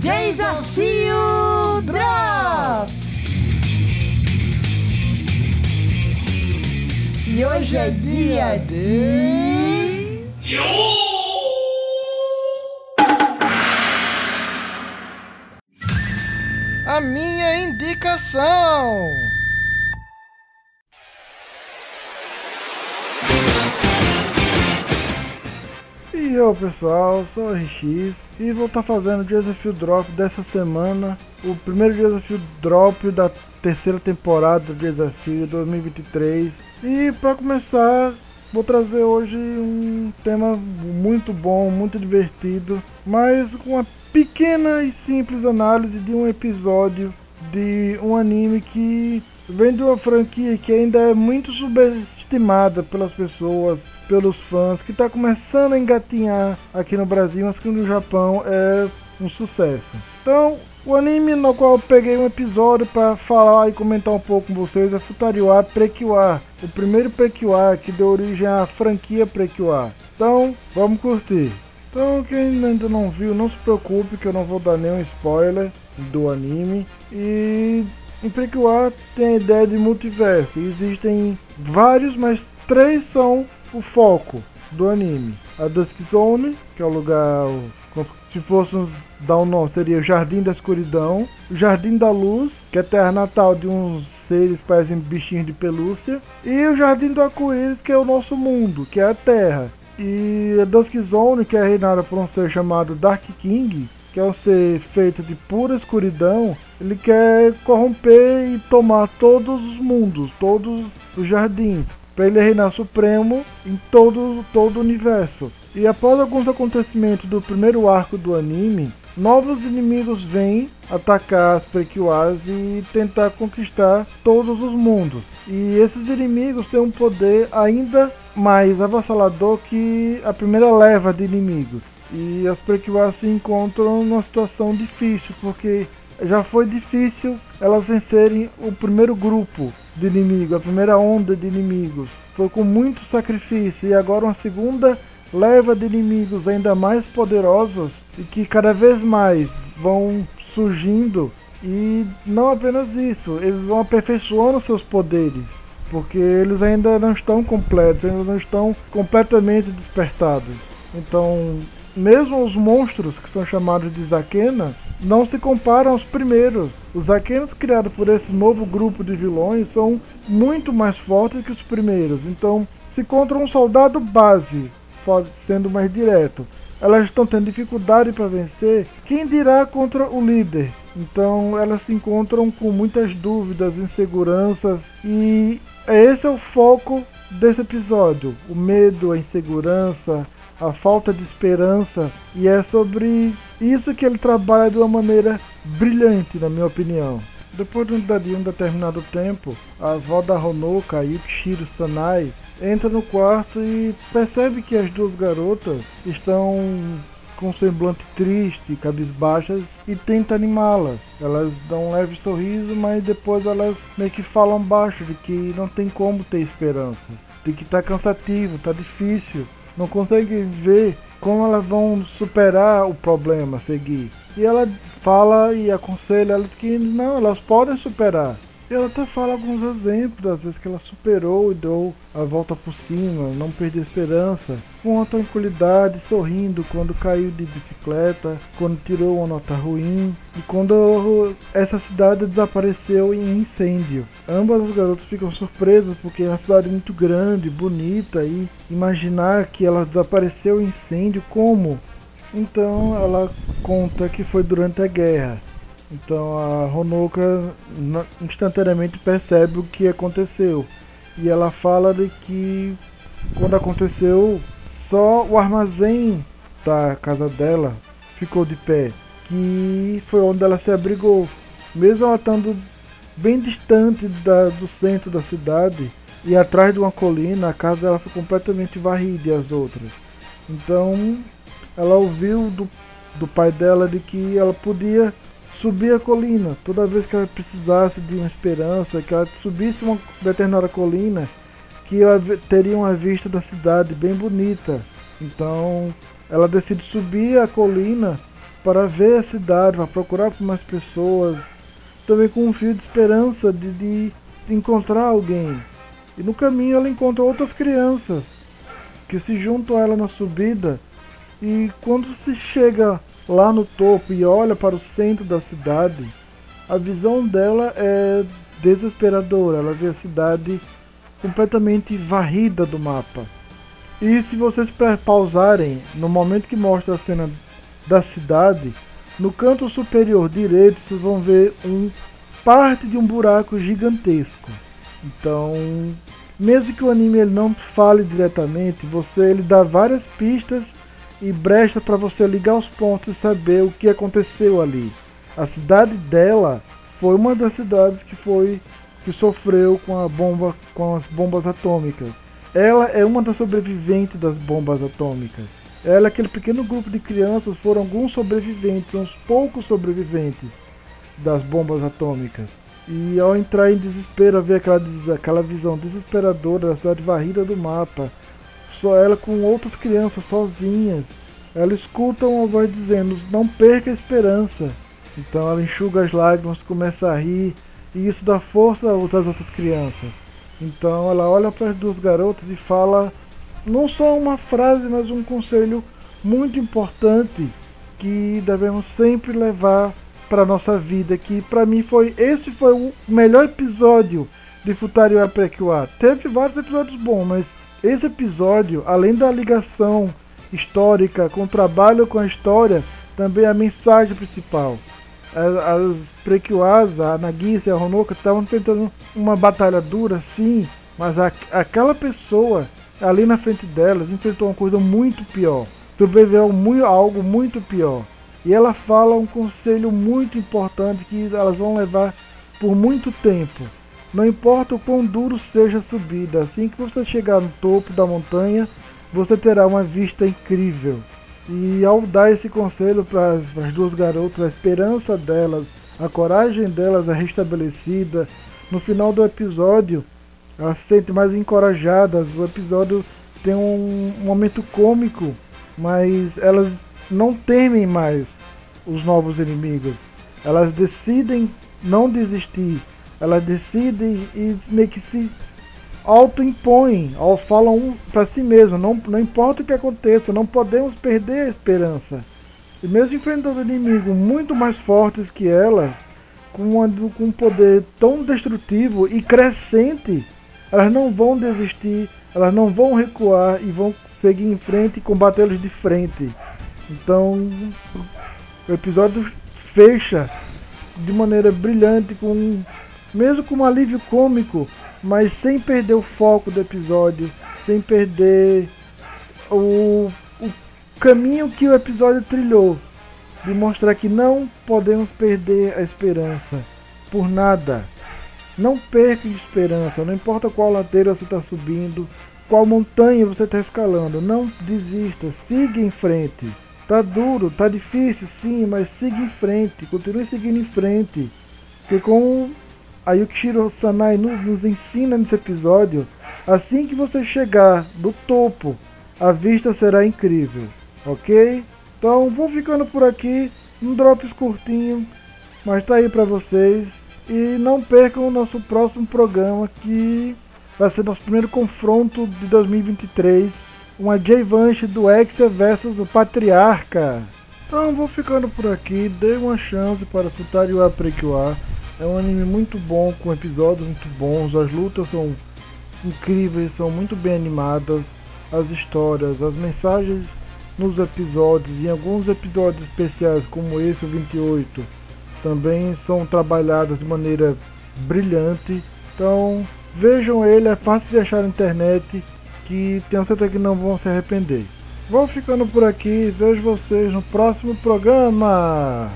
Desafio Drops! E hoje é dia de. A minha indicação! E eu pessoal, sou o RX e vou estar tá fazendo o desafio drop dessa semana, o primeiro desafio drop da terceira temporada do desafio 2023. E para começar, vou trazer hoje um tema muito bom, muito divertido, mas com uma pequena e simples análise de um episódio de um anime que vem de uma franquia que ainda é muito subestimada pelas pessoas pelos fãs, que está começando a engatinhar aqui no Brasil, mas que no Japão é um sucesso. Então, o anime no qual eu peguei um episódio para falar e comentar um pouco com vocês é Futariwa Prekiwa, o primeiro Prekiwa que deu origem à franquia Prekiwa. Então, vamos curtir. Então, quem ainda não viu, não se preocupe que eu não vou dar nenhum spoiler do anime. E em Prekiwa tem a ideia de multiverso. Existem vários, mas três são o foco do anime. A Dusk Zone, que é o lugar, se fôssemos dar um nome, seria o Jardim da Escuridão. O Jardim da Luz, que é terra natal de uns seres parecem bichinhos de pelúcia. E o Jardim do Arco-Íris, que é o nosso mundo, que é a Terra. E a Dusk Zone, que é reinada por um ser chamado Dark King, que é um ser feito de pura escuridão, ele quer corromper e tomar todos os mundos, todos os jardins para ele reinar supremo em todo, todo o universo. E após alguns acontecimentos do primeiro arco do anime, novos inimigos vêm atacar as Prequias e tentar conquistar todos os mundos. E esses inimigos têm um poder ainda mais avassalador que a primeira leva de inimigos. E as Prequias se encontram numa situação difícil, porque já foi difícil elas vencerem o primeiro grupo de inimigo, a primeira onda de inimigos. Foi com muito sacrifício e agora uma segunda leva de inimigos ainda mais poderosos e que cada vez mais vão surgindo e não apenas isso, eles vão aperfeiçoando seus poderes, porque eles ainda não estão completos, ainda não estão completamente despertados. Então, mesmo os monstros que são chamados de Zakena não se comparam aos primeiros. Os Zakenos criados por esse novo grupo de vilões são muito mais fortes que os primeiros. Então, se contra um soldado base, sendo mais direto, elas estão tendo dificuldade para vencer, quem dirá contra o líder? Então elas se encontram com muitas dúvidas, inseguranças e esse é o foco desse episódio: o medo, a insegurança, a falta de esperança, e é sobre isso que ele trabalha de uma maneira brilhante, na minha opinião. Depois de um determinado tempo, a avó da Honoka, Yukishiro Sanai, entra no quarto e percebe que as duas garotas estão com um semblante triste, cabisbaixas e tenta animá-las. Elas dão um leve sorriso, mas depois elas meio que falam baixo de que não tem como ter esperança, de que tá cansativo, tá difícil não consegue ver como elas vão superar o problema, seguir. E ela fala e aconselha elas que não, elas podem superar. E ela até fala alguns exemplos das vezes que ela superou e deu a volta por cima, não perdeu esperança, com a tranquilidade, sorrindo quando caiu de bicicleta, quando tirou uma nota ruim e quando essa cidade desapareceu em incêndio. Ambas as garotas ficam surpresas porque é uma cidade muito grande, bonita e imaginar que ela desapareceu em incêndio como? Então ela conta que foi durante a guerra então a Honoka instantaneamente percebe o que aconteceu. E ela fala de que quando aconteceu, só o armazém da casa dela ficou de pé. Que foi onde ela se abrigou. Mesmo ela estando bem distante da, do centro da cidade e atrás de uma colina, a casa dela foi completamente varrida e as outras. Então ela ouviu do, do pai dela de que ela podia subir a colina. Toda vez que ela precisasse de uma esperança, que ela subisse uma determinada colina, que ela teria uma vista da cidade bem bonita. Então ela decide subir a colina para ver a cidade, para procurar por mais pessoas, também com um fio de esperança de, de encontrar alguém. E no caminho ela encontra outras crianças que se juntam a ela na subida. E quando se chega lá no topo e olha para o centro da cidade, a visão dela é desesperadora. Ela vê a cidade completamente varrida do mapa. E se vocês pausarem no momento que mostra a cena da cidade, no canto superior direito vocês vão ver um parte de um buraco gigantesco. Então, mesmo que o anime ele não fale diretamente, você ele dá várias pistas e brecha para você ligar os pontos e saber o que aconteceu ali. A cidade dela foi uma das cidades que foi que sofreu com a bomba com as bombas atômicas. Ela é uma das sobreviventes das bombas atômicas. Ela, aquele pequeno grupo de crianças, foram alguns sobreviventes, uns poucos sobreviventes das bombas atômicas. E ao entrar em desespero, ver aquela, aquela visão desesperadora da cidade varrida do mapa, só ela com outras crianças sozinhas, ela escuta uma voz dizendo: Não perca a esperança. Então ela enxuga as lágrimas, começa a rir, e isso dá força às outras crianças. Então ela olha para as duas garotas e fala não só uma frase, mas um conselho muito importante que devemos sempre levar para nossa vida. Que para mim foi esse foi o melhor episódio de Futario Aprequiwa. Teve vários episódios bons, mas esse episódio, além da ligação histórica com o trabalho com a história, também a mensagem principal. As, as a Nagisa e a Honoka estavam tentando uma batalha dura, sim, mas a, aquela pessoa ali na frente delas enfrentou uma coisa muito pior. Sobreviveu muito, algo muito pior. E ela fala um conselho muito importante que elas vão levar por muito tempo. Não importa o quão duro seja a subida, assim que você chegar no topo da montanha, você terá uma vista incrível. E ao dar esse conselho para as duas garotas, a esperança delas, a coragem delas é restabelecida. No final do episódio, elas se sentem mais encorajadas. O episódio tem um momento cômico, mas elas não temem mais os novos inimigos. Elas decidem não desistir. Elas decidem e meio que se autoimpõem, falam um para si mesmo, não, não importa o que aconteça, não podemos perder a esperança. E mesmo enfrentando inimigos muito mais fortes que elas, com, uma, com um poder tão destrutivo e crescente, elas não vão desistir, elas não vão recuar e vão seguir em frente e combatê-los de frente. Então, o episódio fecha de maneira brilhante, com mesmo com um alívio cômico, mas sem perder o foco do episódio, sem perder o, o caminho que o episódio trilhou, de mostrar que não podemos perder a esperança por nada. Não perca esperança, não importa qual ladeira você está subindo, qual montanha você está escalando, não desista, siga em frente. Tá duro, tá difícil, sim, mas siga em frente, continue seguindo em frente. Porque com a Yukishiro Sanai nos, ensina nesse episódio, assim que você chegar do topo, a vista será incrível, ok? Então vou ficando por aqui, um drops curtinho, mas tá aí pra vocês. E não percam o nosso próximo programa que vai ser nosso primeiro confronto de 2023. Uma J-Vance do Exer versus o Patriarca. Então vou ficando por aqui, dê uma chance para Futario Aprekiwa. É um anime muito bom, com episódios muito bons, as lutas são incríveis, são muito bem animadas, as histórias, as mensagens nos episódios, em alguns episódios especiais como esse, o 28, também são trabalhadas de maneira brilhante. Então vejam ele, é fácil de achar na internet, que tenho certeza que não vão se arrepender. Vou ficando por aqui, vejo vocês no próximo programa.